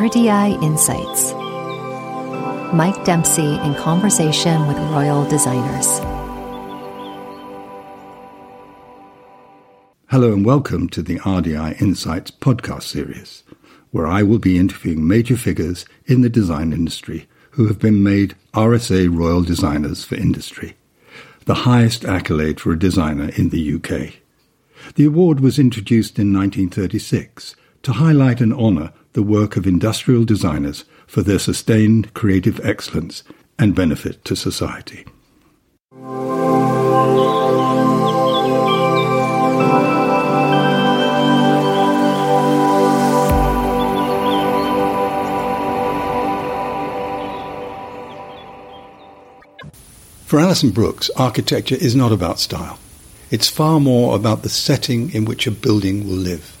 RDI Insights. Mike Dempsey in conversation with royal designers. Hello and welcome to the RDI Insights podcast series, where I will be interviewing major figures in the design industry who have been made RSA Royal Designers for Industry, the highest accolade for a designer in the UK. The award was introduced in 1936 to highlight and honour the work of industrial designers for their sustained creative excellence and benefit to society. For Alison Brooks, architecture is not about style. It's far more about the setting in which a building will live.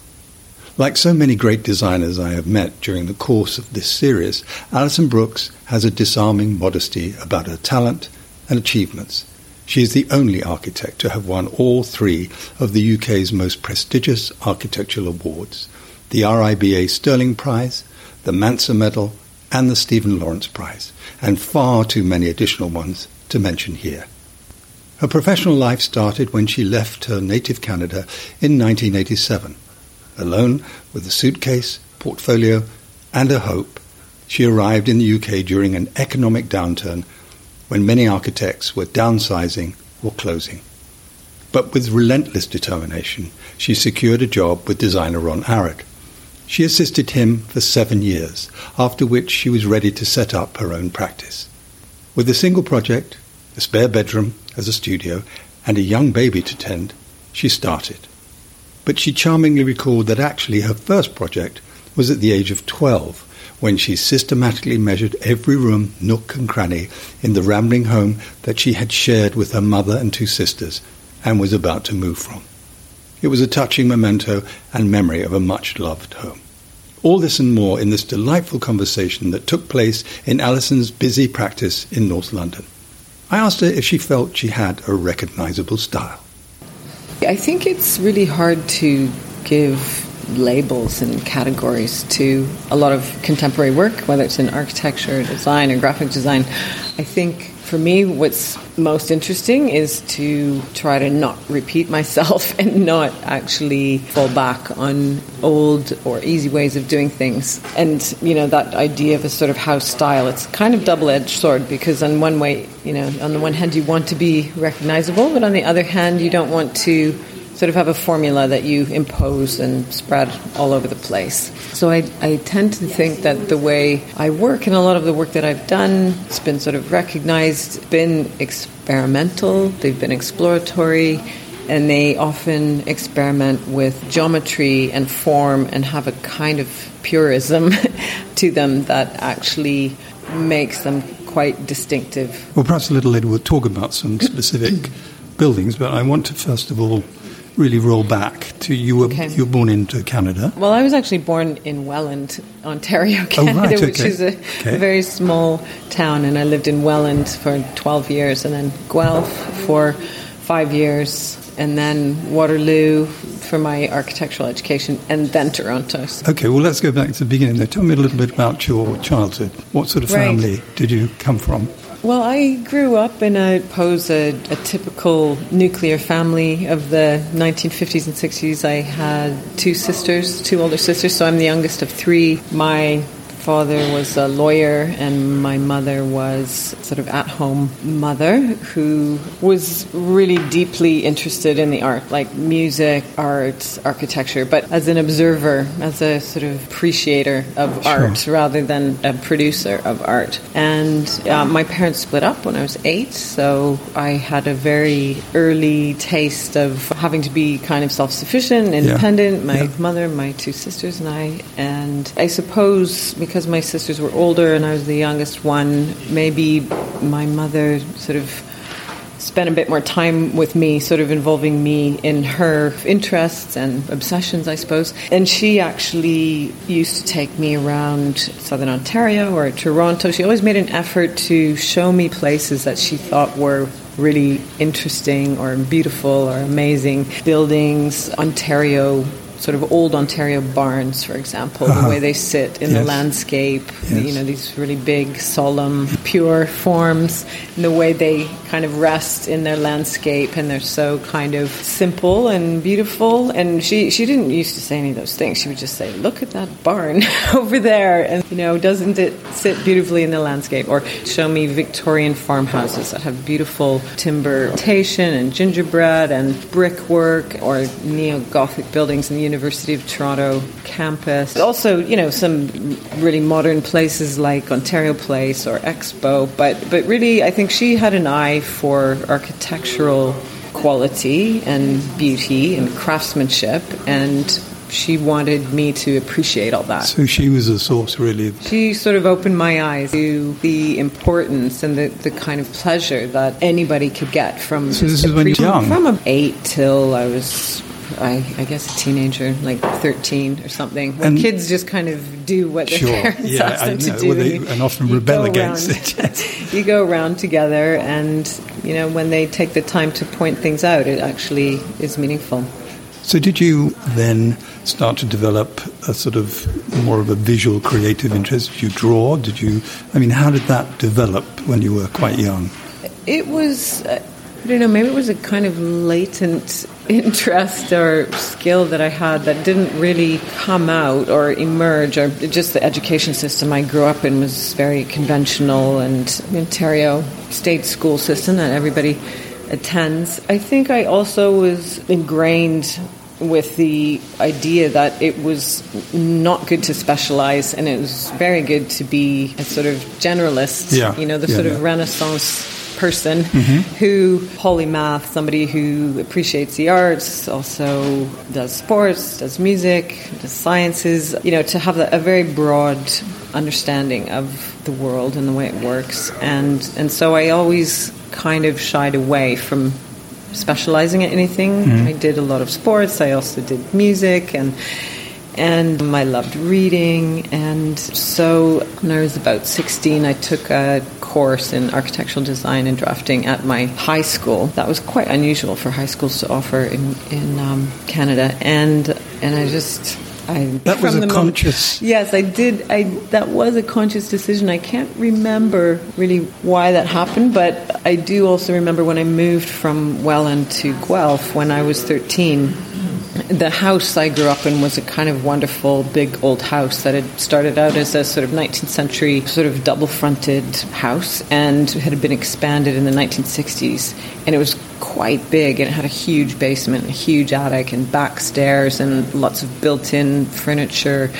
Like so many great designers I have met during the course of this series, Alison Brooks has a disarming modesty about her talent and achievements. She is the only architect to have won all three of the UK's most prestigious architectural awards the RIBA Stirling Prize, the Manser Medal, and the Stephen Lawrence Prize, and far too many additional ones to mention here. Her professional life started when she left her native Canada in 1987 Alone, with a suitcase, portfolio, and a hope, she arrived in the UK during an economic downturn when many architects were downsizing or closing. But with relentless determination, she secured a job with designer Ron Arad. She assisted him for seven years, after which she was ready to set up her own practice. With a single project, a spare bedroom as a studio, and a young baby to tend, she started but she charmingly recalled that actually her first project was at the age of 12 when she systematically measured every room, nook, and cranny in the rambling home that she had shared with her mother and two sisters and was about to move from. It was a touching memento and memory of a much loved home. All this and more in this delightful conversation that took place in Alison's busy practice in North London. I asked her if she felt she had a recognizable style. I think it's really hard to give labels and categories to a lot of contemporary work, whether it's in architecture, design, or graphic design. I think for me, what's most interesting is to try to not repeat myself and not actually fall back on old or easy ways of doing things. And, you know, that idea of a sort of house style, it's kind of double edged sword because, on one way, you know, on the one hand, you want to be recognizable, but on the other hand, you don't want to sort of have a formula that you impose and spread all over the place. So I, I tend to think that the way I work and a lot of the work that I've done has been sort of recognized, been experimental, they've been exploratory, and they often experiment with geometry and form and have a kind of purism to them that actually makes them quite distinctive. Well, perhaps a little later we'll talk about some specific buildings, but I want to first of all really roll back to you were okay. you were born into Canada. Well, I was actually born in Welland, Ontario, oh, Canada, oh, right, okay. which is a, okay. very small town, and I lived in Welland for 12 years, and then Guelph for five years, and then Waterloo for my architectural education, and then Toronto. Okay, well, let's go back to the beginning. There, tell me a little bit about your childhood. What sort of family right. did you come from? Well, I grew up in a pose a, a, typical nuclear family of the 1950s and 60s. I had two sisters, two older sisters, so I'm the youngest of three. My father was a lawyer and my mother was sort of at home mother who was really deeply interested in the art, like music, art, architecture, but as an observer, as a sort of appreciator of sure. art rather than a producer of art. And uh, my parents split up when I was eight, so I had a very early taste of having to be kind of self sufficient, independent, yeah. my yeah. mother, my two sisters, and I. And I suppose because my sisters were older and I was the youngest one, maybe my mother sort of spent a bit more time with me, sort of involving me in her interests and obsessions, I suppose. And she actually used to take me around southern Ontario or Toronto. She always made an effort to show me places that she thought were really interesting or beautiful or amazing buildings, Ontario sort of old Ontario barns, for example, Uh-huh. the way they sit in the landscape, Yes. you know, these really big, solemn, pure forms, and the way they kind of rest in their landscape, and they're so kind of simple and beautiful. And she, she didn't used to say any of those things. She would just say, Look at that barn over there, and, you know, doesn't it sit beautifully in the landscape? Or show me Victorian farmhouses that have beautiful timber and gingerbread and brickwork, or neo Gothic buildings in the University of Toronto campus. Also, you know, some really modern places like Ontario Place or Expo. But, but really, I think she had an eye for architectural quality and beauty and craftsmanship, and she wanted me to appreciate all that. So she was a source, really. She sort of opened my eyes to the importance and the, the kind of pleasure that anybody could get from. So this is when you were appreciating- young? From eight till I was. I, I guess a teenager, like 13 or something. When And- kids just kind of do what their Sure, parents yeah, ask them to do. Well, they- and often you rebel go against around- it. you go around together, and you know when they take the time to point things out, it actually is meaningful. So did you then start to develop a sort of more of a visual creative interest? Did you draw? Did you, I mean, how did that develop when you were quite young? It was, uh, I don't know, maybe it was a kind of latent interest or skill that I had that didn't really come out or emerge, or just the education system I grew up in was very conventional and Ontario state school system that everybody attends. I think I also was ingrained with the idea that it was not good to specialize and it was very good to be a sort of generalist, Yeah, you know, the yeah, sort yeah. of renaissance person who polymath somebody who appreciates the arts also does sports does music does sciences you know to have a, very broad understanding of the world and the way it works. And and so i always kind of shied away from specializing in anything. Mm-hmm. I did a lot of sports. I also did music and and I loved reading. And so when I was about 16, I took a course in architectural design and drafting at my high school. That was quite unusual for high schools to offer in, in um, Canada. And, and I just. I, That was a conscious- Yes, I did. I that was a conscious decision. I can't remember really why that happened, but I do also remember when I moved from Welland to Guelph when I was 13 the house I grew up in was a kind of wonderful big old house that had started out as a sort of 19th century sort of double fronted house and had been expanded in the 1960s. And it was quite big and it had a huge basement, a huge attic, and back stairs, and lots of built in furniture.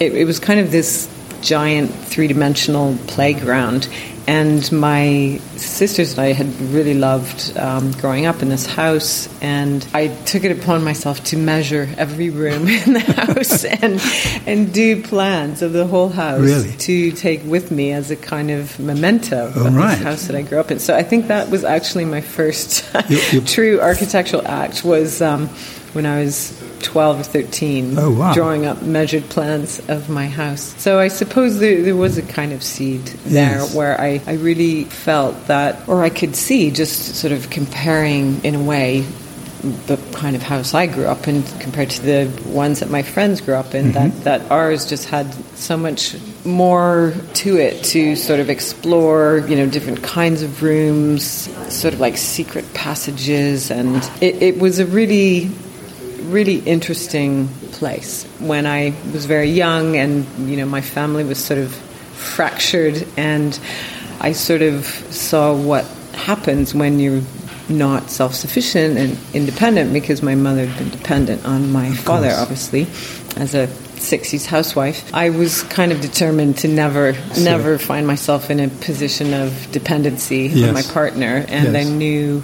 It, it was kind of this giant three dimensional playground. And my sisters and I had really loved um, growing up in this house, and I took it upon myself to measure every room in the house and and do plans of the whole house Really? to take with me as a kind of memento Oh, of right. this house that I grew up in. So I think that was actually my first You- you- true architectural act was um, when I was 12 or 13 Oh, wow. drawing up measured plans of my house. So I suppose there, there was a kind of seed there Yes. where I, I really felt that, or I could see just sort of comparing in a way the kind of house I grew up in compared to the ones that my friends grew up in, that, mm-hmm. that ours just had so much more to it to sort of explore, you know, different kinds of rooms, sort of like secret passages. And it, it was a really really interesting place when I was very young and you know my family was sort of fractured and I sort of saw what happens when you're not self-sufficient and independent because my mother had been dependent on my father obviously as a 60s housewife I was kind of determined to never never find myself in a position of dependency Yes. on my partner and Yes. I knew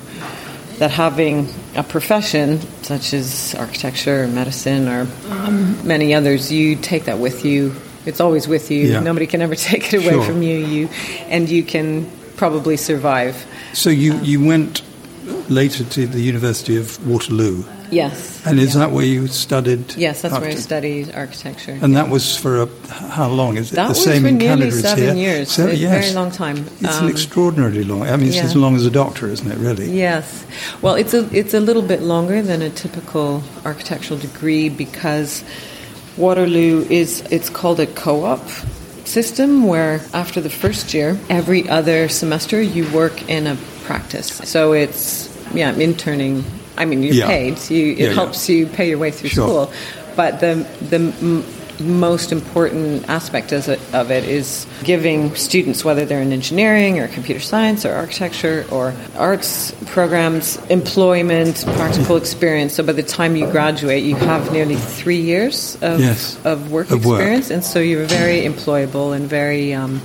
that having a profession such as architecture or medicine or um, many others, you take that with you. It's always with you. Yeah. Nobody can ever take it away Sure. from you. You and you can probably survive. So you, you went later to the University of Waterloo. Yes. And is yeah. that where you studied? Yes, that's where I studied architecture. And that was for a, how long? Is it that the same in Canada as seven here? years. So, a yes. very long time. It's Um, an extraordinarily long. I mean, it's yeah. as long as a doctor, isn't it? Really? Yes. Well, it's a it's a little bit longer than a typical architectural degree because Waterloo is it's called a co-op system where after the first year, every other semester you work in a practice. So it's yeah, interning. I mean, you're Yeah. paid. You, it Yeah, helps you pay your way through Sure. school. But the the m- most important aspect of it, of it is giving students, whether they're in engineering or computer science or architecture or arts programs, employment, practical experience. So by the time you graduate, you have nearly three years of, Yes. of work Of work. experience, and so you're very employable and very um,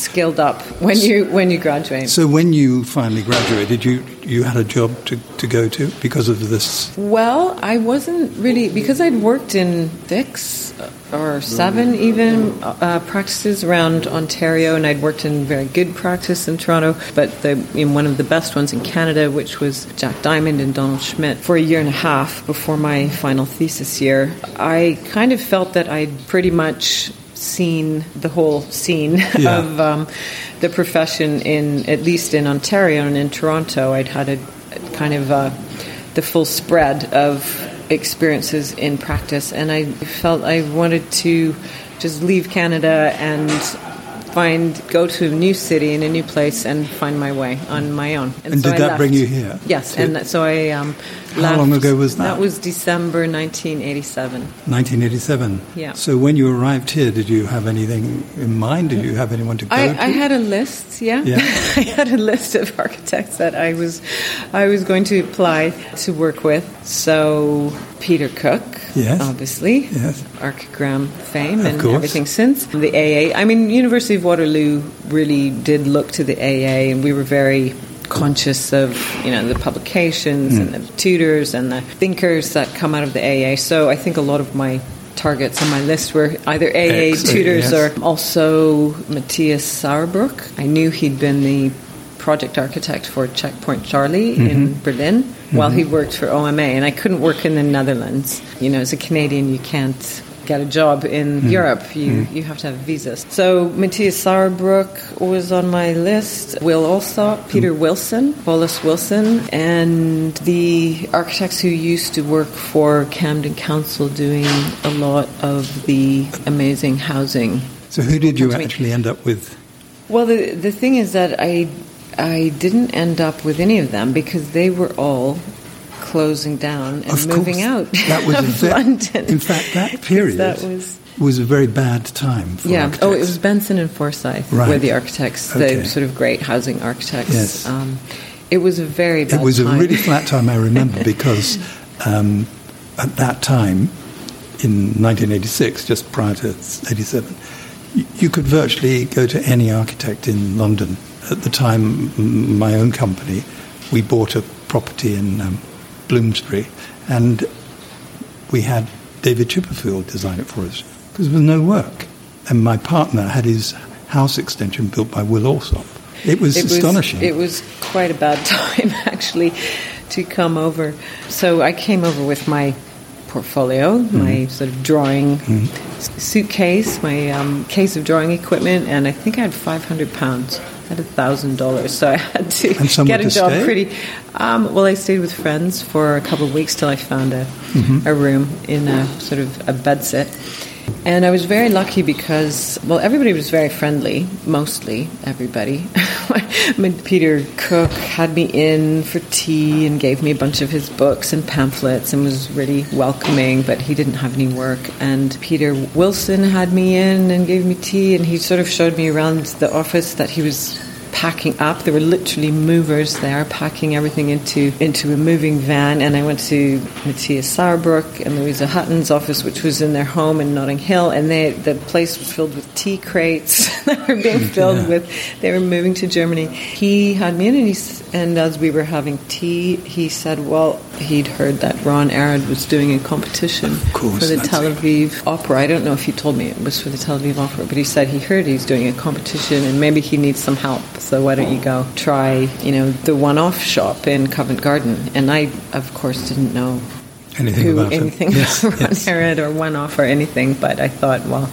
skilled up when you when you graduate. So when you finally graduated, you you had a job to, to go to because of this. Well, I wasn't really because I'd worked in six or seven even uh, practices around Ontario, and I'd worked in very good practice in Toronto, but the, in one of the best ones in Canada, which was Jack Diamond and Donald Schmitt, for a year and a half before my final thesis year. I kind of felt that I'd pretty much seen the whole scene Yeah. of um, the profession in at least in Ontario and in Toronto. I'd had a, kind of uh, the full spread of experiences in practice, and I felt I wanted to just leave Canada and find go to a new city in a new place and find my way on my own. And so did I that bring you here? Yes, To- and that- so I. Um, How left- long ago was that? That was December 1987. 1987. Yeah. So when you arrived here, did you have anything in mind? Did you have anyone to go I, to? I had a list, yeah. Yeah. I had a list of architects that I was, I was going to apply to work with. So Peter Cook, Yes. obviously, Yes. Archigram fame and everything since the AA. I mean, University of Waterloo really did look to the AA, and we were very conscious of you know the publications Hmm. and the tutors and the thinkers that come out of the AA. So I think a lot of my targets on my list were either AA Ex- tutors yes. or also Matthias Sauerbruch. I knew he'd been the project architect for Checkpoint Charlie in Mm-hmm. Berlin while he worked for OMA, and I couldn't work in the Netherlands. You know, as a Canadian, you can't get a job in Mm. Europe. You you have to have visas. So Matthias Sauerbruch was on my list. Will Alsop, Peter Wilson, Wallace Wilson, and the architects who used to work for Camden Council doing a lot of the amazing housing so who did you Come to me. actually end up with? well, the the thing is that I I didn't end up with any of them because they were all closing down and of moving course, out That was of ve- London. In fact, that period that was was a very bad time for yeah. architects. Oh, it was Benson and Forsyth Right. were the architects, Okay. the sort of great housing architects. Yes. Um, it was a very bad It was time. a really flat time, I remember, because um, at that time, in 1986, just prior to 87, you could virtually go to any architect in London. At the time, my own company, we bought a property in um, Bloomsbury, and we had David Chipperfield design it for us because there was no work. And my partner had his house extension built by Will Alsop. It was it astonishing. Was, it was quite a bad time, actually, to come over. So I came over with my portfolio, Mm-hmm. my sort of drawing s- suitcase, my um, case of drawing equipment, and I think I had 500 pounds. Had thousand dollars, so I had to get a to job stay? pretty. Um, well, I stayed with friends for a couple of weeks till I found a, Mm-hmm. a room in a sort of a bedsit. And I was very lucky because, well, everybody was very friendly, mostly everybody. Peter Cook had me in for tea and gave me a bunch of his books and pamphlets and was really welcoming, but he didn't have any work. And Peter Wilson had me in and gave me tea, and he sort of showed me around the office that he was packing up. There were literally movers there, packing everything into into a moving van. And I went to Matthias Sauerbruch and Louisa Hutton's office, which was in their home in Notting Hill, and they, the place was filled with tea crates that were being filled Yeah. with. They were moving to Germany. He had me in, and, he, and as we were having tea, he said, "Well, he'd heard that Ron Arad was doing a competition course, for the Tel it. Aviv Opera. I don't know if he told me it was for the Tel Aviv Opera, but he said he heard he's doing a competition and maybe he needs some help. So why don't you go try, you know, the one-off shop in Covent Garden? And I, of course, didn't know anything who about anything it. Yes, about yes. Or one off or anything. But I thought, well,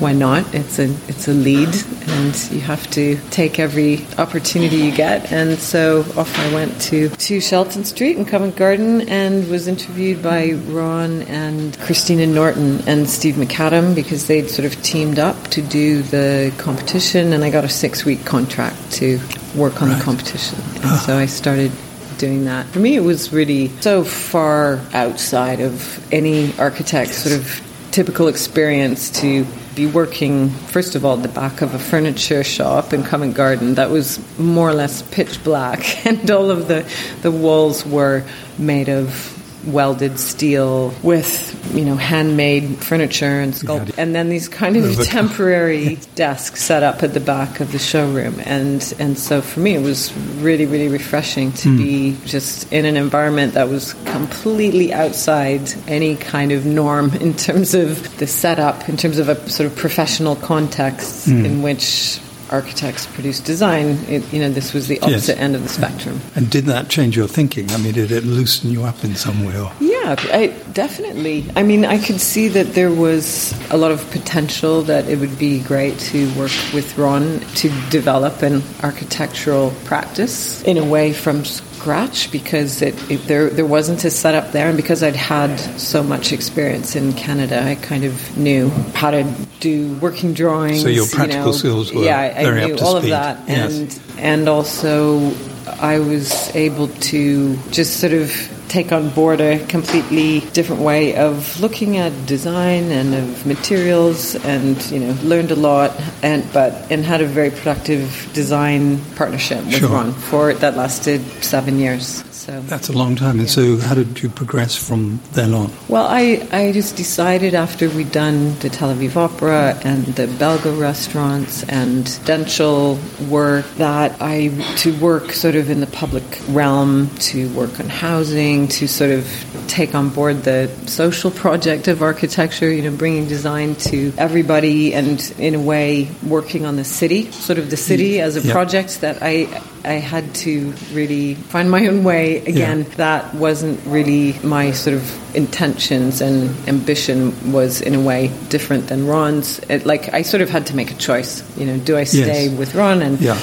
why not? It's a it's a lead, and you have to take every opportunity you get. And so off I went to to Shelton Street in Covent Garden and was interviewed by Ron and Christina Norton and Steve McAdam because they'd sort of teamed up to do the competition, and I got a six week contract to work on the competition. And ah. so I started doing that. For me, it was really so far outside of any architect sort of typical experience to be working, first of all, at the back of a furniture shop in Covent Garden that was more or less pitch black, and all of the, the walls were made of welded steel with you know handmade furniture and sculpt and then these kind of temporary desks set up at the back of the showroom. And and so for me it was really really refreshing to hmm. be just in an environment that was completely outside any kind of norm in terms of the setup in terms of a sort of professional context hmm. in which architects produce design it, you know this was the Yes. opposite end of the spectrum And did that change your thinking? I mean, did it loosen you up in some way? Or? Yeah, I, definitely. I mean, I could see that there was a lot of potential that it would be great to work with Ron to develop an architectural practice in a way from scratch because it, it, there there wasn't a setup there, and because I'd had so much experience in Canada, I kind of knew how to do working drawings. So your you practical know. skills were yeah, I, very I knew all of that, Yes. and and also I was able to just sort of take on board a completely different way of looking at design and of materials and you know learned a lot and but and had a very productive design partnership with Sure. Ron for that lasted seven years so That's a long time. And so, how did you progress from then on? well, I, I just decided after we'd done the Tel Aviv Opera and the Belgo restaurants and dental work that I to work sort of in the public realm, to work on housing, to sort of take on board the social project of architecture, you know, bringing design to everybody and in a way working on the city, sort of the city mm. as a Yeah. project that I I had to really find my own way again. Yeah. That wasn't really my sort of intentions and ambition was in a way different than Ron's. It, like I sort of had to make a choice. You know, do I stay Yes. with Ron and Yeah.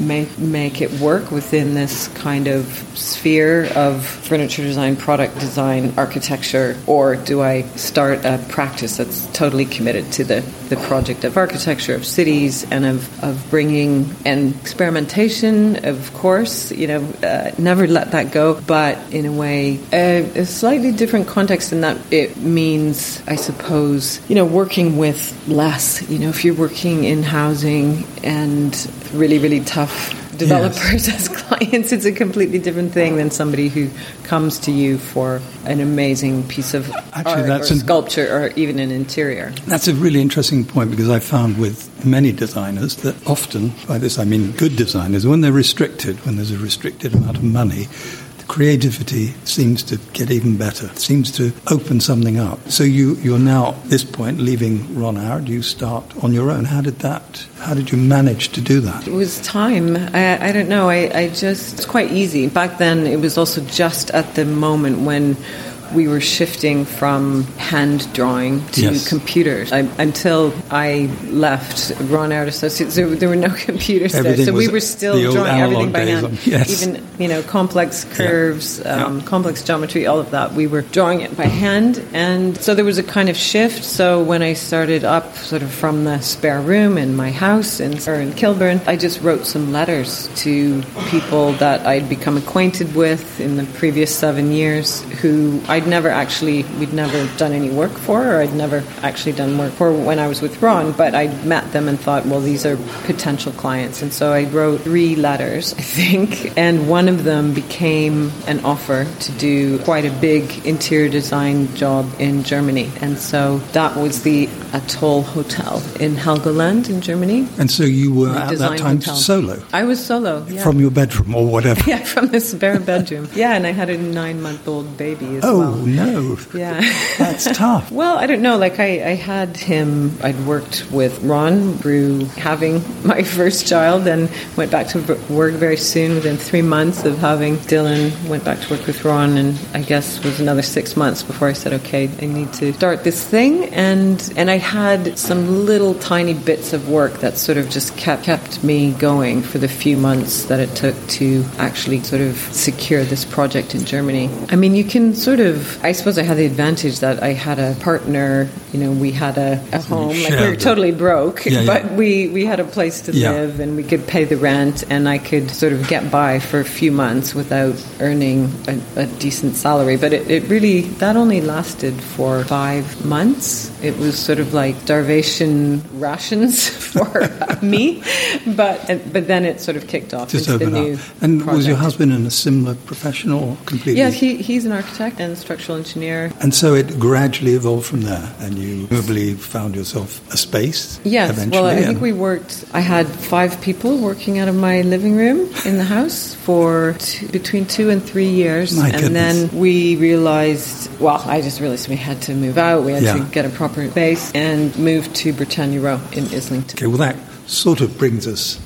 Make make it work within this kind of sphere of furniture design, product design, architecture, or do I start a practice that's totally committed to the, the project of architecture of cities and of, of bringing and experimentation, of course, you know, uh, never let that go, but in a way, a, a slightly different context in that it means, I suppose, you know, working with less. You know, if you're working in housing and really, really tough developers as clients, it's a completely different thing than somebody who comes to you for an amazing piece of Actually, art that's or an- sculpture or even an interior. That's a really interesting point because I found with many designers that often, by this I mean good designers, when they're restricted, when there's a restricted amount of money, creativity seems to get even better, seems to open something up. So you, you're now, at this point, leaving Ron Arad, you start on your own. How did that, how did you manage to do that? It was time. I, I don't know. I, I just, it's quite easy. Back then, it was also just at the moment when we were shifting from hand drawing to Yes. computers. I, until I left Ron Arad Associates, there, there were no computers there. So we were still drawing everything by hand. yes. Even, you know, complex curves, Yeah. Um, complex geometry, all of that. We were drawing it by hand. And so there was a kind of shift. So when I started up sort of from the spare room in my house in, or in Kilburn, I just wrote some letters to people that I'd become acquainted with in the previous seven years who I'd never actually, we'd never done any work for, or I'd never actually done work for when I was with Ron, but I met them and thought, well, these are potential clients. And so I wrote three letters, I think, and one of them became an offer to do quite a big interior design job in Germany. And so that was the Atoll Hotel in Helgoland in Germany. And so you were at that time hotel. solo I was solo. Yeah. from your bedroom or whatever. yeah, from this spare bedroom. Yeah, and I had a nine month old baby as Oh, well. Well. Oh, no. Yeah. That's tough. Well, I don't know. Like I, I had him. I'd worked with Ron through having my first child, and went back to work very soon. Within three months of having Dylan, went back to work with Ron, and I guess it was another six months before I said, "Okay, I need to start this thing." And and I had some little tiny bits of work that sort of just kept kept me going for the few months that it took to actually sort of secure this project in Germany. I mean, you can sort of. I suppose I had the advantage that I had a partner. You know, we had a, a home. Like we were totally broke, Yeah, yeah. but we we had a place to Yeah. live and we could pay the rent, and I could sort of get by for a few months without earning a, a decent salary. But it, it really that only lasted for five months. It was sort of like starvation rations for me, but but then it sort of kicked off Just into the open new. up. And was your husband in a similar profession or completely? Yeah, he, he's an architect and structural engineer. And so it gradually evolved from there, and you probably found yourself a space. Yes, well, I think we worked. I had five people working out of my living room in the house for two, between two and three years, My and goodness. then we realized. Well, I just realized we had to move out. We had Yeah. to get a proper base and move to Britannia Row in Islington. Okay, well, that sort of brings us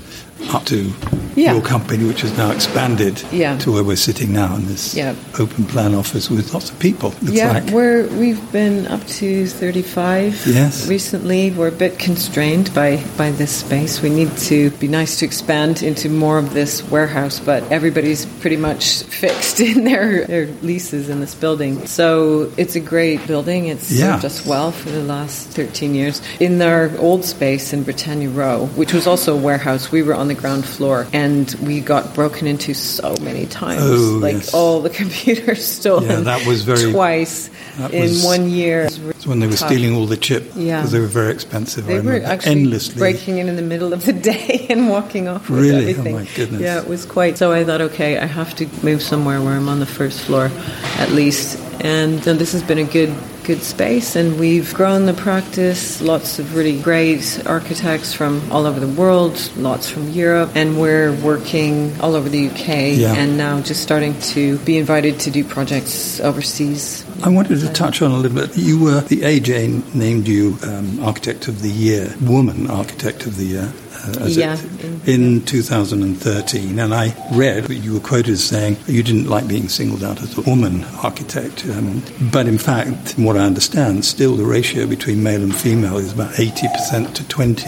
up to Yeah. your company, which has now expanded Yeah. to where we're sitting now in this Yeah. open plan office with lots of people. Looks yeah, like. we're we've been up to thirty five. Yes. Recently, we're a bit constrained by by this space. We need to be nice to expand into more of this warehouse, but everybody's pretty much fixed in their their leases in this building. So it's a great building. It's served us well for the last thirteen years. In our old space in Britannia Row, which was also a warehouse, we were on the ground floor and we got broken into so many times. Oh, like yes. all the computers stolen Yeah, that was very- twice in one year. It's when they were stealing all the chip Yeah. because they were very expensive. They I were actually endlessly. breaking in in the middle of the day and walking off with Really? Oh, everything. my goodness. Yeah, it was quite. So I thought, okay, I have to move somewhere where I'm on the first floor, at least. And, uh, this has been a good good space, and we've grown the practice. Lots of really great architects from all over the world, lots from Europe, and we're working all over the UK, Yeah. and now just starting to be invited to do projects overseas. I wanted to touch on a little bit. You were the AJ named you um, Architect of the Year, Woman Architect of the Year. Uh, as Yeah, it- in 2013, and I read that you were quoted as saying you didn't like being singled out as a woman architect, um, but in fact, from what I understand, still the ratio between male and female is about 80% to 20.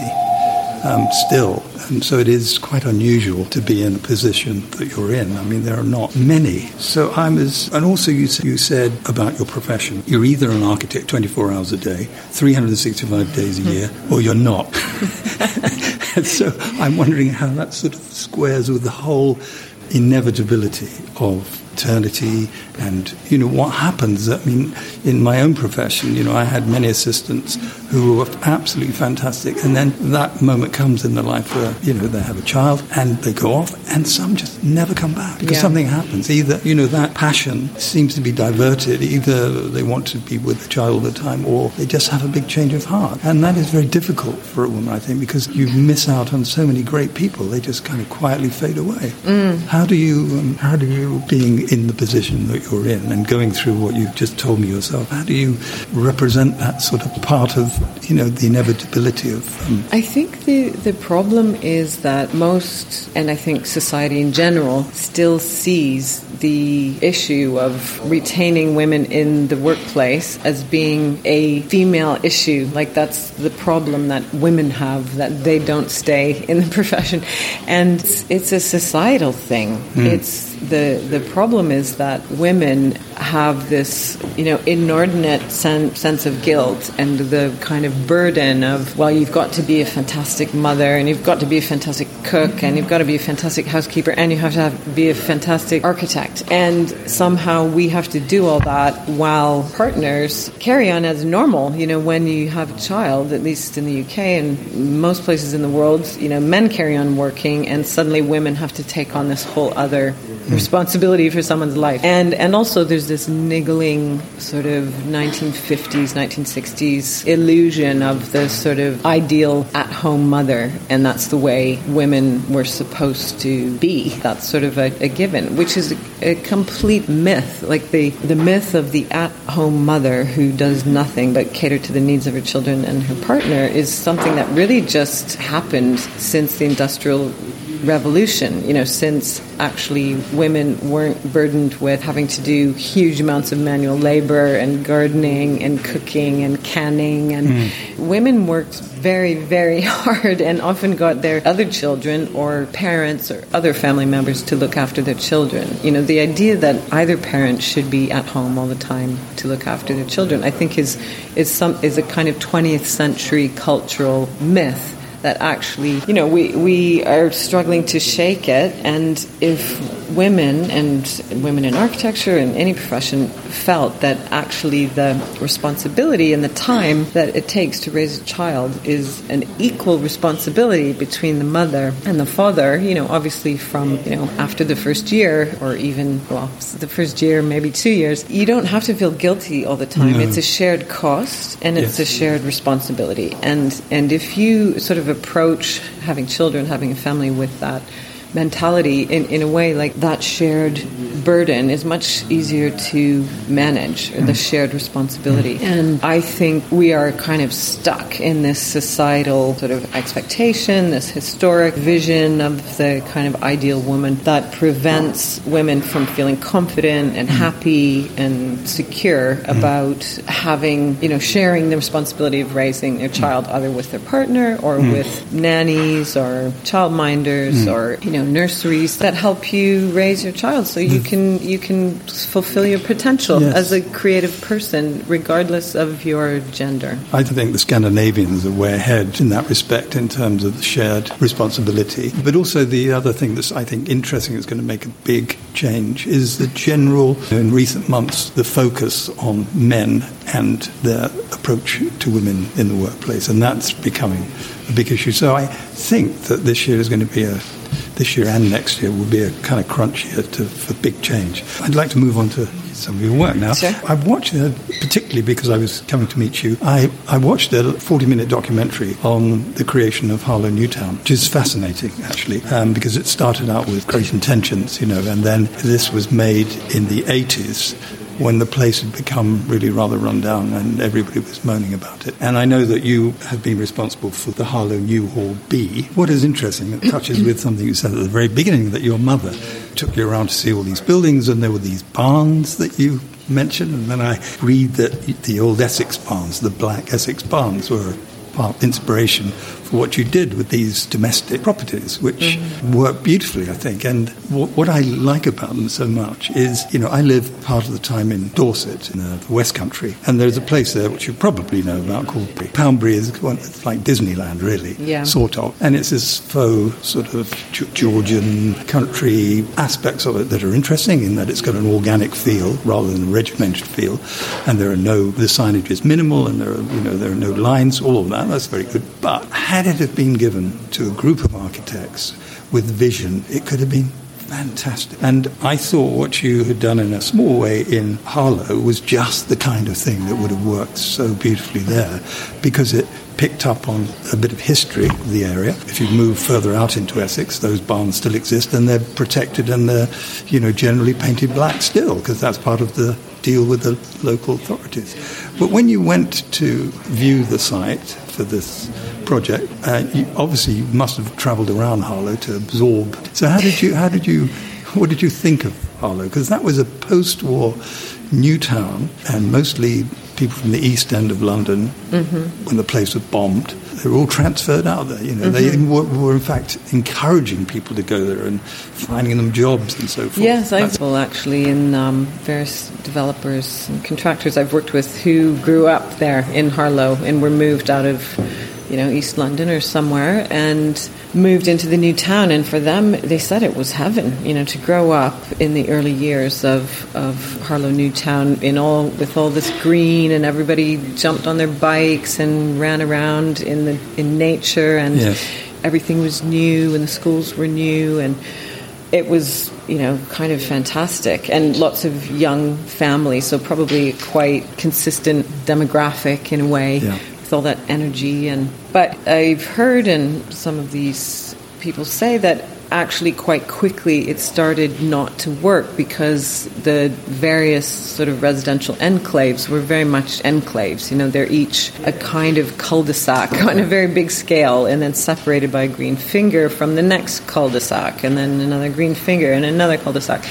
Um, still, and so it is quite unusual to be in a position that you're in. I mean, there are not many. So I'm as, and also you, you said about your profession, you're either an architect 24 hours a day, 365 days a year, or you're not. so I'm wondering how that sort of squares with the whole inevitability of eternity and you know what happens. I mean in my own profession you know i had many assistants who were absolutely fantastic. And then that moment comes in their life where you know they have a child and they go off and some just never come back because Yeah. something happens. Either you know that passion seems to be diverted. Either they want to be with the child all the time or they just have a big change of heart. And that is very difficult for a woman i think because you miss out on so many great people. They just kind of quietly fade away. How do you um, how do you being in the position that you're in and going through what you've just told me yourself how do you represent that sort of part of you know the inevitability of um, I think the, the problem is that most, and I think society in general, still sees the issue of retaining women in the workplace as being a female issue. Like that's the problem that women have, that they don't stay in the profession. And it's, it's a societal thing. It's the, the problem is that women have this, you know, inordinate sen- sense of guilt and the kind of burden of, well, you've got to be a fantastic mother and you've got to be a fantastic cook and you've got to be a fantastic housekeeper and you have to have, be a fantastic architect. And somehow we have to do all that while partners carry on as normal. You know, when you have a child, at least in the UK and most places in the world, you know, men carry on working and suddenly women have to take on this whole other responsibility for someone's life. And and also there's this niggling sort of 1950s, 1960s illusion of the sort of ideal at-home mother, and that's the way women were supposed to be. That's sort of a, a given, which is a, a complete myth. Like the the myth of the at-home mother who does nothing but cater to the needs of her children and her partner is something that really just happened since the industrial revolution, you know, since actually women weren't burdened with having to do huge amounts of manual labor and gardening and cooking and canning. And mm. women worked very, very hard and often got their other children or parents or other family members to look after their children. You know, the idea that either parent should be at home all the time to look after their children, I think is, is, some, is a kind of 20th century cultural myth that actually, you know, we, we are struggling to shake it. And if women and women in architecture and any profession felt that actually the responsibility and the time that it takes to raise a child is an equal responsibility between the mother and the father, you know, obviously from, you know, after the first year or even, well, the first year, maybe two years, you don't have to feel guilty all the time. No. It's a shared cost and it's yes. a shared responsibility. And, and if you sort of approach having children, having a family with that, mentality in, in a way like that shared burden is much easier to manage the mm. shared responsibility. Mm. And i think we are kind of stuck in this societal sort of expectation this historic vision of the kind of ideal woman that prevents women from feeling confident and mm. happy and secure about having you know sharing the responsibility of raising their child either with their partner or mm. with nannies or childminders mm. or you know know nurseries that help you raise your child so you can you can fulfill your potential yes. as a creative person regardless of your gender. I think the scandinavians are way ahead in that respect in terms of the shared responsibility. But also the other thing that's i think interesting is going to make a big change is the general in recent months the focus on men and their approach to women in the workplace. And that's becoming a big issue. So i think that this year is going to be a this year and next year will be a kind of crunch year to, for big change. I'd like to move on to some of your work now. Sure. I've watched, uh, particularly because I was coming to meet you, I, I watched a 40 minute documentary on the creation of Harlow Newtown, which is fascinating, actually, um, because it started out with great intentions, you know, and then this was made in the 80s when the place had become really rather run down and everybody was moaning about it. And I know that you have been responsible for the Harlow New Hall B. What is interesting, it touches with something you said at the very beginning, that your mother took you around to see all these buildings and there were these barns that you mentioned. And then I read that the old Essex barns, the black Essex barns, were part inspiration for what you did with these domestic properties, which mm-hmm. work beautifully, I think. And what, what, I like about them so much is, you know, I live part of the time in Dorset, in the West Country, and there's a place there which you probably know about called Poundbury. is it's like Disneyland, really, yeah. sort of. And it's this faux sort of Georgian country aspects of it that are interesting in that it's got an organic feel rather than a regimented feel, and there are no the signage is minimal, and there are you know there are no lines, all of that. That's very good, but had it have been given to a group of architects with vision, it could have been fantastic. And I thought what you had done in a small way in Harlow was just the kind of thing that would have worked so beautifully there because it picked up on a bit of history of the area. If you move further out into Essex, those barns still exist and they're protected and they're, you know, generally painted black still because that's part of the deal with the local authorities. But when you went to view the site for this project, uh, you, obviously you must have travelled around Harlow to absorb. So how did you? How did you? What did you think of Harlow? Because that was a post-war new town, and mostly people from the east end of London mm-hmm. when the place was bombed. They were all transferred out there. You know, mm-hmm. they were, were, in fact encouraging people to go there and finding them jobs and so forth. Yes, I've well, actually in um, various developers and contractors I've worked with who grew up there in Harlow and were moved out of you know, East London or somewhere, and moved into the new town. And for them, they said it was heaven, you know, to grow up in the early years of, of Harlow Newtown in all with all this green, and everybody jumped on their bikes and ran around in the in nature, and yes. everything was new, and the schools were new, and it was you know, kind of fantastic. And lots of young families, so probably quite consistent demographic in a way. Yeah. All that energy and but I've heard and some of these people say that actually quite quickly it started not to work because the various sort of residential enclaves were very much enclaves. You know, they're each a kind of cul-de-sac on a very big scale and then separated by a green finger from the next cul-de-sac and then another green finger and another cul-de-sac.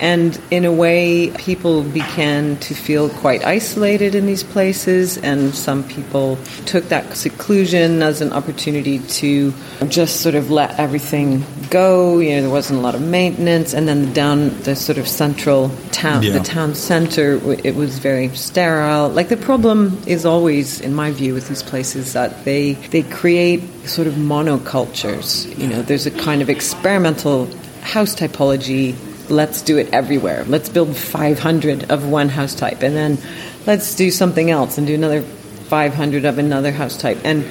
And in a way, people began to feel quite isolated in these places, and some people took that seclusion as an opportunity to just sort of let everything go. You know, there wasn't a lot of maintenance, and then down the sort of central town, Yeah. the town center, it was very sterile. Like the problem is always, in my view, with these places that they they create sort of monocultures. You know, there's a kind of experimental house typology let's do it everywhere. Let's build 500 of one house type, and then let's do something else and do another 500 of another house type, and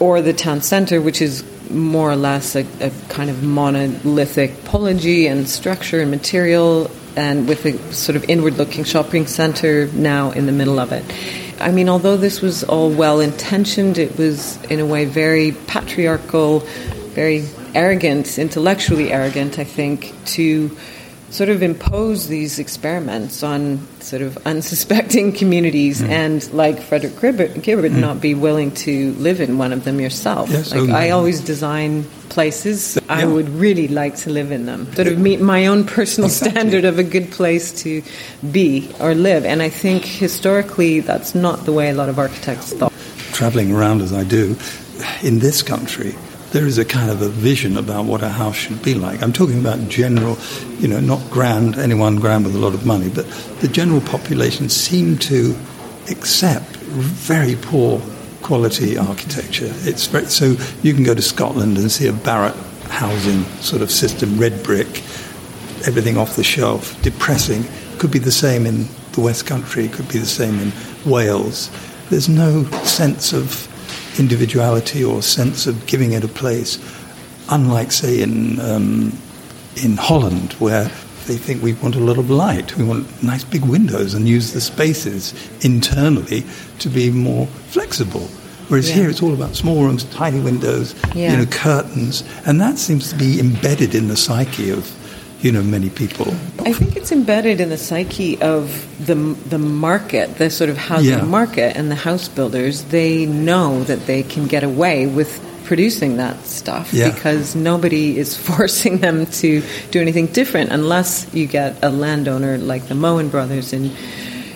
or the town center, which is more or less a, a kind of monolithic topology and structure and material, and with a sort of inward-looking shopping center now in the middle of it. I mean, although this was all well intentioned, it was in a way very patriarchal, very arrogant, intellectually arrogant, I think, to sort of impose these experiments on sort of unsuspecting communities Mm. and, like Frederick Gibberd, Gibberd not be willing to live in one of them yourself. Yes, like, oh, I always design places I would really like to live in them, sort of meet my own personal Exactly. standard of a good place to be or live. And I think historically that's not the way a lot of architects thought. traveling around as I do, in this country, there is a kind of a vision about what a house should be like. I'm talking about general, you know, not grand, anyone grand with a lot of money, but the general population seem to accept very poor quality architecture. It's very, so you can go to Scotland and see a Barratt housing sort of system, red brick, everything off the shelf, depressing. Could be the same in the West Country, could be the same in Wales. There's no sense of individuality or sense of giving it a place, unlike, say, in, um, in Holland, where they think we want a lot of light, we want nice big windows and use the spaces internally to be more flexible. Whereas Yeah. here it's all about small rooms, tiny windows, Yeah. you know, curtains, and that seems to be embedded in the psyche of, you know, many people. I think it's embedded in the psyche of the the market, the sort of housing Yeah. market, and the house builders. They know that they can get away with producing that stuff Yeah. because nobody is forcing them to do anything different unless you get a landowner like the Moen brothers in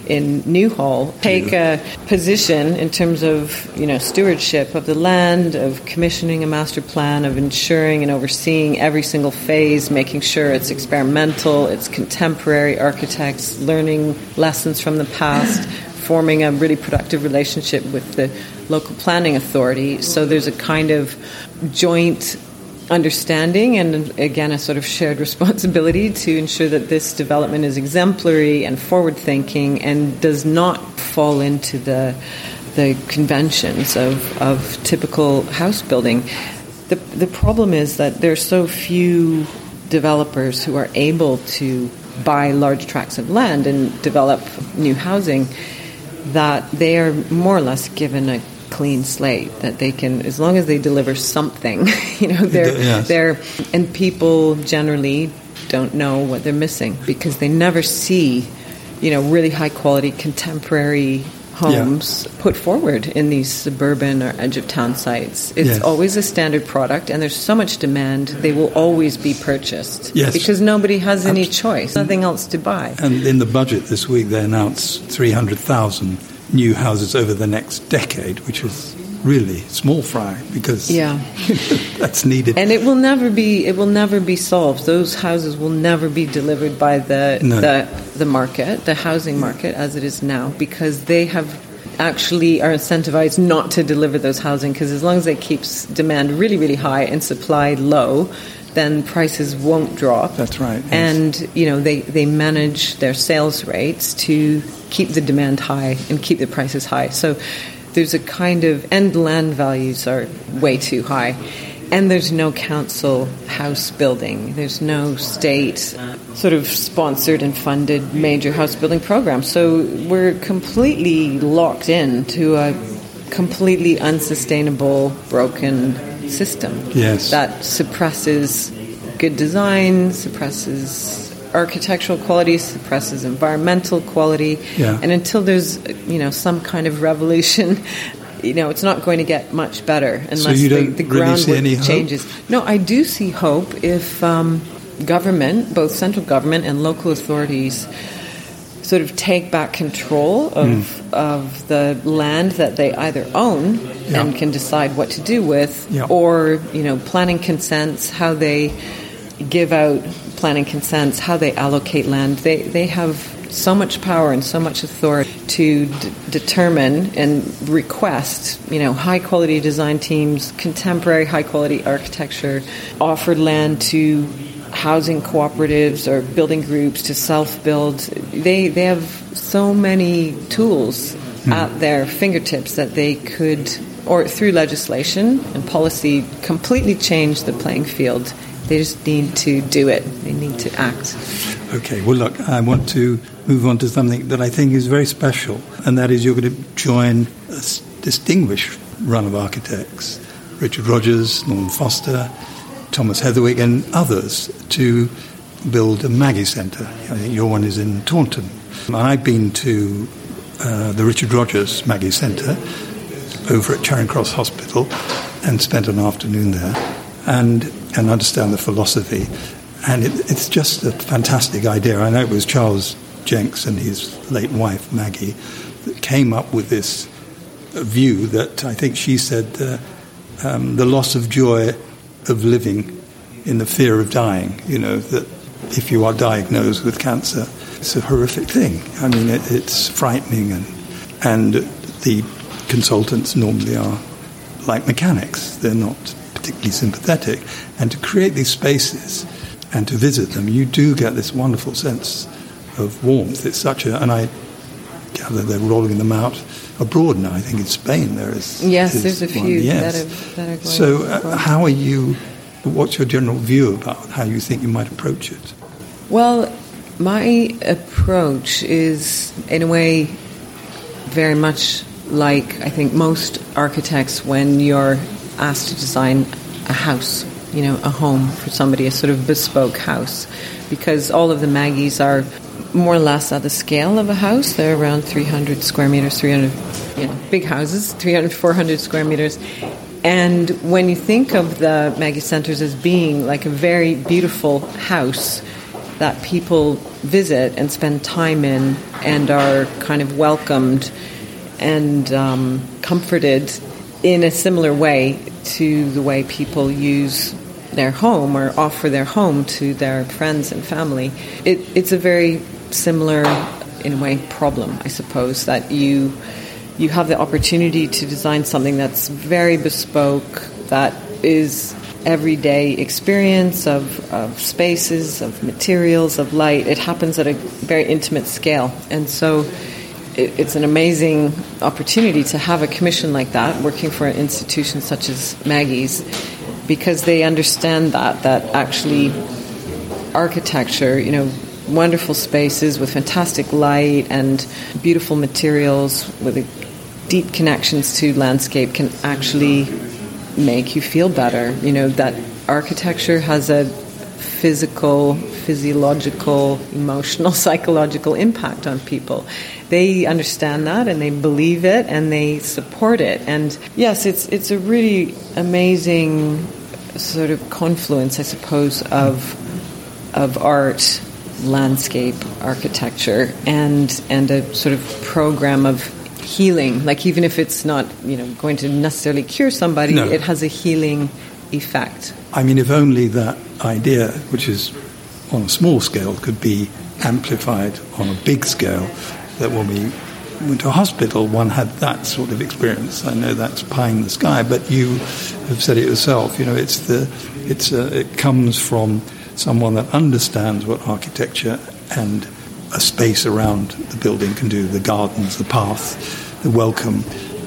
in Newhall take a position in terms of you know stewardship of the land, of commissioning a master plan, of ensuring and overseeing every single phase, making sure it's experimental, it's contemporary architects, learning lessons from the past, forming a really productive relationship with the local planning authority. So there's a kind of joint understanding and again a sort of shared responsibility to ensure that this development is exemplary and forward thinking and does not fall into the the conventions of, of typical house building. The the problem is that there are so few developers who are able to buy large tracts of land and develop new housing that they are more or less given a clean slate that they can as long as they deliver something you know they're Yes. they're and people generally don't know what they're missing because they never see you know really high quality contemporary homes put forward in these suburban or edge of town sites it's Yes. always a standard product and there's so much demand they will always be purchased Yes. because nobody has any choice nothing else to buy And in the budget this week, they announced 300,000 new houses over the next decade, which is really small fry because Yeah. that's needed. And it will never be it will never be solved. Those houses will never be delivered by the No. the the market, the housing market as it is now because they have actually are incentivized not to deliver those housing because as long as they keep s- demand really really high and supply low then prices won't drop. That's right, yes. And you know they, they manage their sales rates to keep the demand high and keep the prices high. So there's a kind of and land values are way too high. and there's no council house building. There's no state sort of sponsored and funded major house building program. So we're completely locked in to a completely unsustainable, broken system. Yes. That suppresses good design, suppresses architectural quality, suppresses environmental quality. Yeah. And until there's, you know, some kind of revolution, you know, it's not going to get much better unless you the, the really any hope? changes. No, I do see hope if um, government, both central government and local authorities, sort of take back control of Hmm. of the land that they either own Yeah. and can decide what to do with, Yeah. or you know, planning consents, how they give out planning consents, how they allocate land. They they have so much power and so much authority to d- determine and request, you know, high quality design teams, contemporary high quality architecture, offered land to housing cooperatives or building groups to self build. They they have so many tools hmm. at their fingertips that they could, or through legislation and policy, completely change the playing field. They just need to do it. They need to act. Okay, well, look, I want to move on to something that I think is very special, and that is you're going to join a distinguished run of architects Richard Rogers, Norman Foster, Thomas Heatherwick, and others to build a Maggie Centre. I think your one is in Taunton. And I've been to uh, the Richard Rogers Maggie Centre over at Charing Cross Hospital and spent an afternoon there and, and understand the philosophy. And it, it's just a fantastic idea. I know it was Charles Jencks and his late wife, Maggie, that came up with this view that I think she said uh, um, the loss of joy of living in the fear of dying. You know, that if you are diagnosed with cancer, it's a horrific thing. I mean, it, it's frightening, and, and the consultants normally are like mechanics, they're not particularly sympathetic. And to create these spaces and to visit them, you do get this wonderful sense of warmth. It's such a, and I gather they're rolling them out abroad now. I think in Spain there is. Yes, is there's a one, few yes. that are- that are going So, uh, how are you? What's your general view about how you think you might approach it? Well, my approach is, in a way, very much like I think most architects when you're asked to design a house, you know, a home for somebody, a sort of bespoke house, because all of the Maggies are more or less at the scale of a house. They're around 300 square meters, 300, you know, big houses, 300, 400 square meters. And when you think of the Maggie Centers as being like a very beautiful house that people visit and spend time in and are kind of welcomed and um, comforted in a similar way to the way people use their home or offer their home to their friends and family. It, it's a very similar, in a way, problem, I suppose, that you you have the opportunity to design something that's very bespoke, that is everyday experience of, of spaces, of materials, of light. It happens at a very intimate scale. And so it, it's an amazing opportunity to have a commission like that, working for an institution such as Maggie's, because they understand that, that actually architecture, you know, wonderful spaces with fantastic light and beautiful materials with deep connections to landscape can actually make you feel better. You know, that architecture has a physical, physiological, emotional, psychological impact on people. They understand that and they believe it and they support it. And yes, it's it's a really amazing sort of confluence, I suppose, of of art, landscape, architecture, and and a sort of program of healing. Like even if it's not, you know, going to necessarily cure somebody, No. it has a healing effect. I mean, if only that idea, which is on a small scale, could be amplified on a big scale, that when we went to a hospital, one had that sort of experience. I know that's pie in the sky, but you have said it yourself. You know, it's the, it's a, it comes from someone that understands what architecture and a space around the building can do, the gardens, the path, the welcome,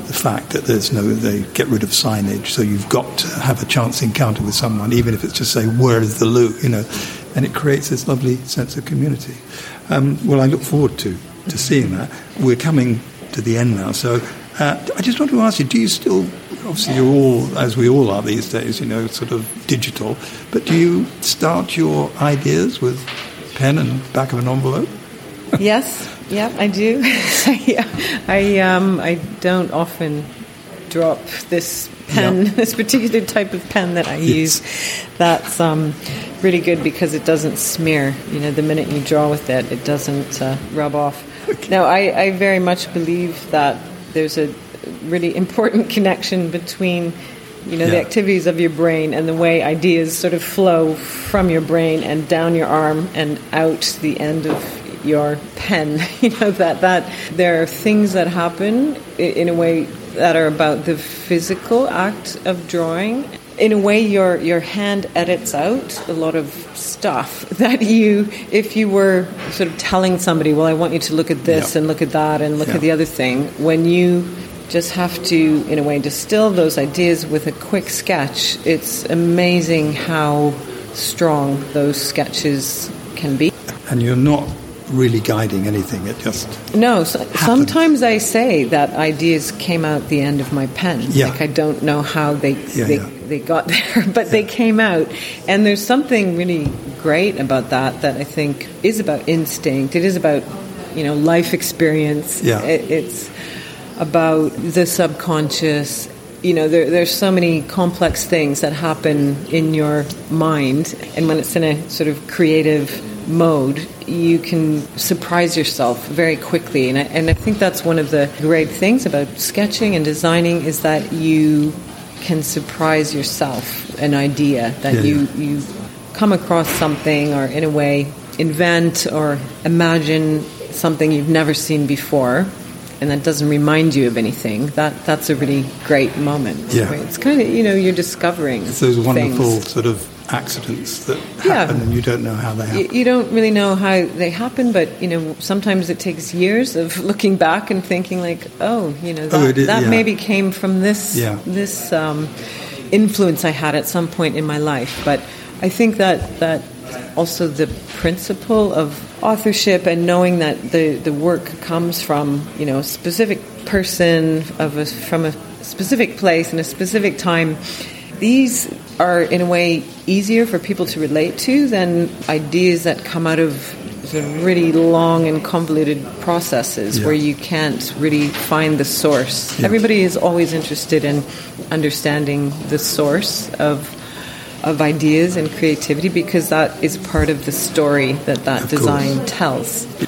the fact that there's no, they get rid of signage, so you've got to have a chance encounter with someone, even if it's just say, where is the loo, you know, and it creates this lovely sense of community. Um, well, I look forward to, to seeing that. We're coming to the end now, so uh, I just want to ask you, do you still, obviously you're all, as we all are these days, you know, sort of digital, but do you start your ideas with pen and back of an envelope? yes, yeah, I do. I um, I don't often drop this pen, yeah. this particular type of pen that I yes. use. That's um, really good because it doesn't smear. You know, the minute you draw with it, it doesn't uh, rub off. Okay. Now, I, I very much believe that there's a really important connection between you know, yeah. the activities of your brain and the way ideas sort of flow from your brain and down your arm and out the end of your pen. You know, that, that there are things that happen in a way that are about the physical act of drawing. In a way, your, your hand edits out a lot of stuff that you, if you were sort of telling somebody, well, I want you to look at this yeah. and look at that and look yeah. at the other thing, when you just have to, in a way, distill those ideas with a quick sketch. It's amazing how strong those sketches can be. And you're not really guiding anything, it just. No, so, sometimes I say that ideas came out the end of my pen. Yeah. Like I don't know how they, yeah, they, yeah. they got there, but they came out. And there's something really great about that that I think is about instinct. It is about, you know, life experience. Yeah. It, it's about the subconscious. You know, there, there's so many complex things that happen in your mind, and when it's in a sort of creative mode, you can surprise yourself very quickly. And I, and I think that's one of the great things about sketching and designing is that you can surprise yourself an idea that yeah, you, you come across something or in a way invent or imagine something you've never seen before and that doesn't remind you of anything, that that's a really great moment. Yeah. It's kind of, you know, you're discovering it's those wonderful things. sort of accidents that happen yeah. and you don't know how they happen. You, you, don't really know how they happen, but, you know, sometimes it takes years of looking back and thinking like, oh, you know, that, oh, that yeah. maybe came from this, yeah. this um, influence I had at some point in my life. But I think that, that also the principle of authorship and knowing that the, the work comes from you know a specific person of a, from a specific place in a specific time these are in a way easier for people to relate to than ideas that come out of sort of really long and convoluted processes yeah. where you can't really find the source. Yeah. Everybody is always interested in understanding the source of of ideas and creativity because that is part of the story that that of design course. tells.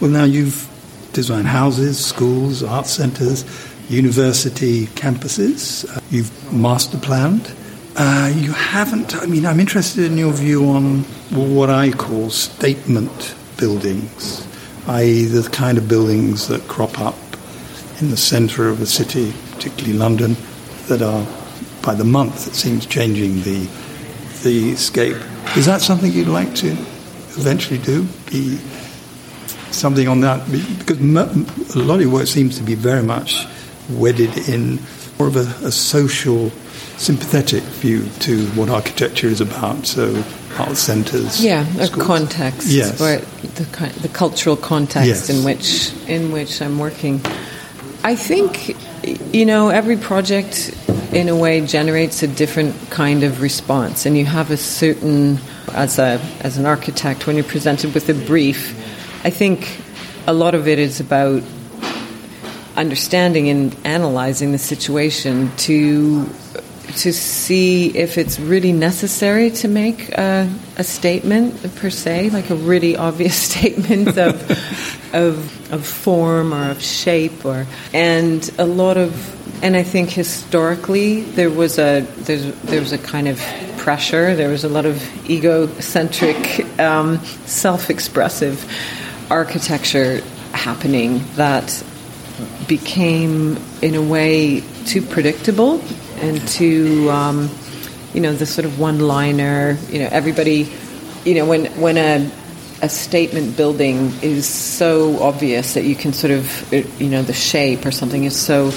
Well, now you've designed houses, schools, art centres, university campuses. Uh, you've master planned. Uh, you haven't. I mean, I'm interested in your view on what I call statement buildings, i.e., the kind of buildings that crop up in the centre of a city, particularly London, that are by the month, it seems, changing the the escape. Is that something you'd like to eventually do? Be something on that? Because a lot of your work seems to be very much wedded in more of a, a social, sympathetic view to what architecture is about. So art centres. Yeah, a context. Yes. Or the, the cultural context yes. in which in which I'm working. I think you know every project in a way generates a different kind of response. And you have a certain as a as an architect when you're presented with a brief i think a lot of it is about understanding and analyzing the situation to to see if it's really necessary to make a, a statement per se, like a really obvious statement of, of of form or of shape, or and a lot of and I think historically there was a there's, there was a kind of pressure. There was a lot of egocentric, um, self-expressive architecture happening that became, in a way, too predictable and to um, you know, the sort of one-liner. You know, everybody, you know, when when a a statement building is so obvious that you can sort of, you know, the shape or something is so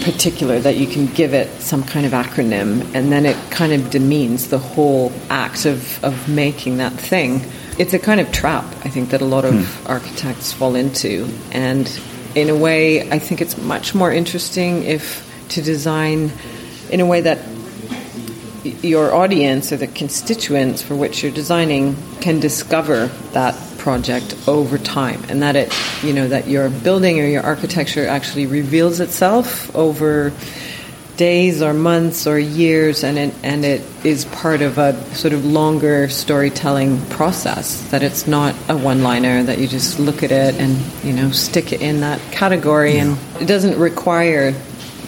particular that you can give it some kind of acronym and then it kind of demeans the whole act of, of making that thing. It's a kind of trap, I think, that a lot of hmm. architects fall into. And in a way, I think it's much more interesting if to design in a way that your audience or the constituents for which you're designing can discover that project over time and that it you know that your building or your architecture actually reveals itself over days or months or years and it, and it is part of a sort of longer storytelling process that it's not a one liner that you just look at it and you know stick it in that category yeah. and it doesn't require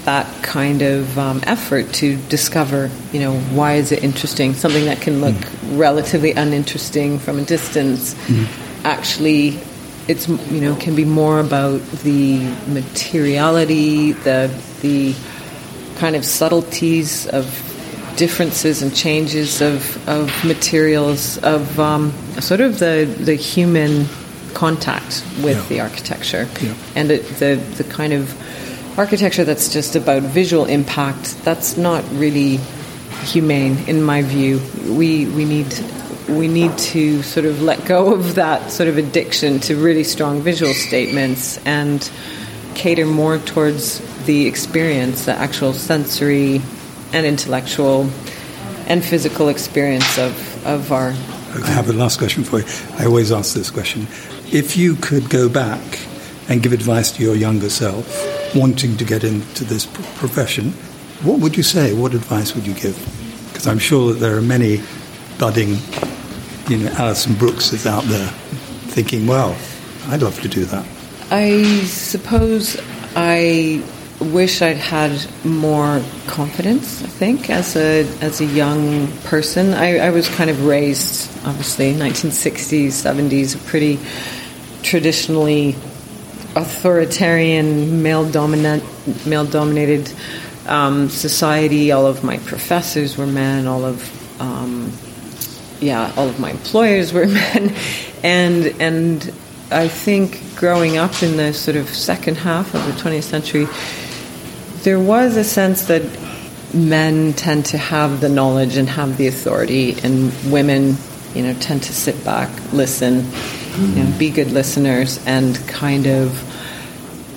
that kind of um, effort to discover, you know, why is it interesting? Something that can look mm. relatively uninteresting from a distance, mm. actually, it's you know can be more about the materiality, the the kind of subtleties of differences and changes of, of materials, of um, sort of the the human contact with yeah. the architecture, yeah. and the, the the kind of architecture that's just about visual impact, that's not really humane in my view. We we need we need to sort of let go of that sort of addiction to really strong visual statements and cater more towards the experience, the actual sensory and intellectual and physical experience of, of our. I have a last question for you. I always ask this question. If you could go back and give advice to your younger self, wanting to get into this profession, what would you say? What advice would you give? Because I'm sure that there are many budding, you know, Alison Brookses out there thinking, well, I'd love to do that. I suppose I wish I'd had more confidence. I think as a as a young person, I, I was kind of raised, obviously, 1960s, 70s, a pretty traditionally authoritarian, male dominant, male dominated um, society. All of my professors were men. All of um, yeah, all of my employers were men, and and I think growing up in the sort of second half of the 20th century, there was a sense that men tend to have the knowledge and have the authority, and women, you know, tend to sit back, listen, you know, be good listeners and kind of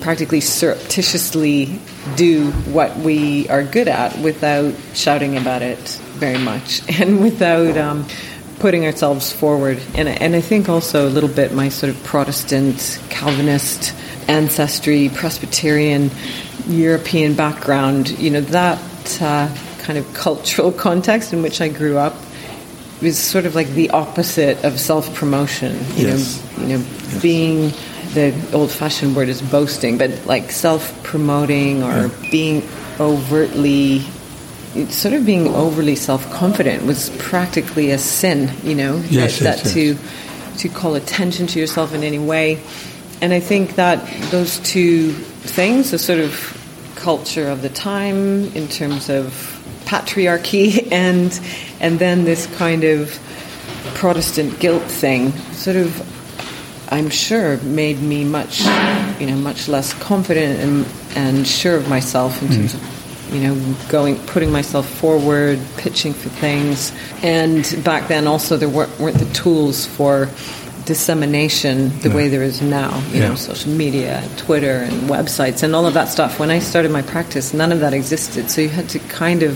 practically surreptitiously do what we are good at without shouting about it very much and without um, putting ourselves forward. And, and I think also a little bit my sort of Protestant, Calvinist ancestry, Presbyterian, European background, you know, that uh, kind of cultural context in which I grew up is sort of like the opposite of self promotion. You yes. know, you know, yes. being the old-fashioned word is boasting, but like self-promoting or yeah. being overtly sort of being overly self-confident was practically a sin, you know, yes, that, yes, That to to call attention to yourself in any way. And I think that those two things, the sort of culture of the time in terms of patriarchy and and then this kind of Protestant guilt thing sort of I'm sure made me much you know much less confident and and sure of myself in terms mm. of you know going putting myself forward pitching for things and back then also there weren't, weren't the tools for dissemination the way there is now you yeah. know social media twitter and websites and all of that stuff when i started my practice none of that existed so you had to kind of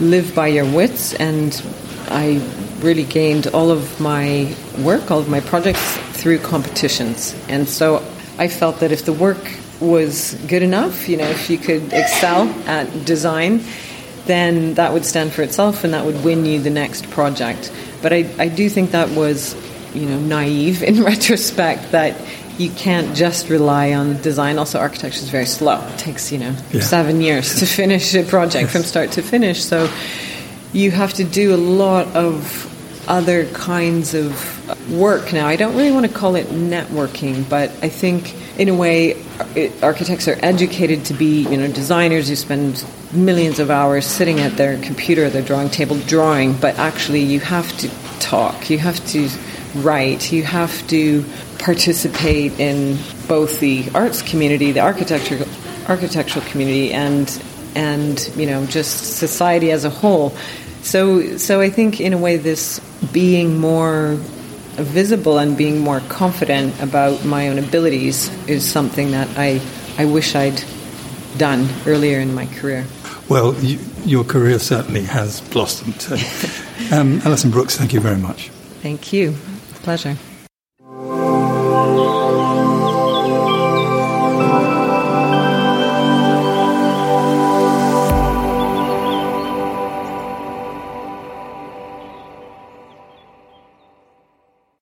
live by your wits, and I really gained all of my work, all of my projects through competitions. And so I felt that if the work was good enough, you know, if you could excel at design, then that would stand for itself and that would win you the next project. But I, I do think that was, you know, naive in retrospect that you can't just rely on design. Also, architecture is very slow. It takes, you know, yeah. seven years to finish a project from start to finish. So you have to do a lot of other kinds of work now. I don't really want to call it networking, but I think in a way architects are educated to be, you know, designers who spend millions of hours sitting at their computer, their drawing table drawing, but actually you have to talk. You have to write. You have to participate in both the arts community, the architecture architectural community and and you know just society as a whole. So so I think in a way this being more visible and being more confident about my own abilities is something that I I wish I'd done earlier in my career. Well, you, your career certainly has blossomed. um, Alison Brooks, thank you very much. Thank you. Pleasure.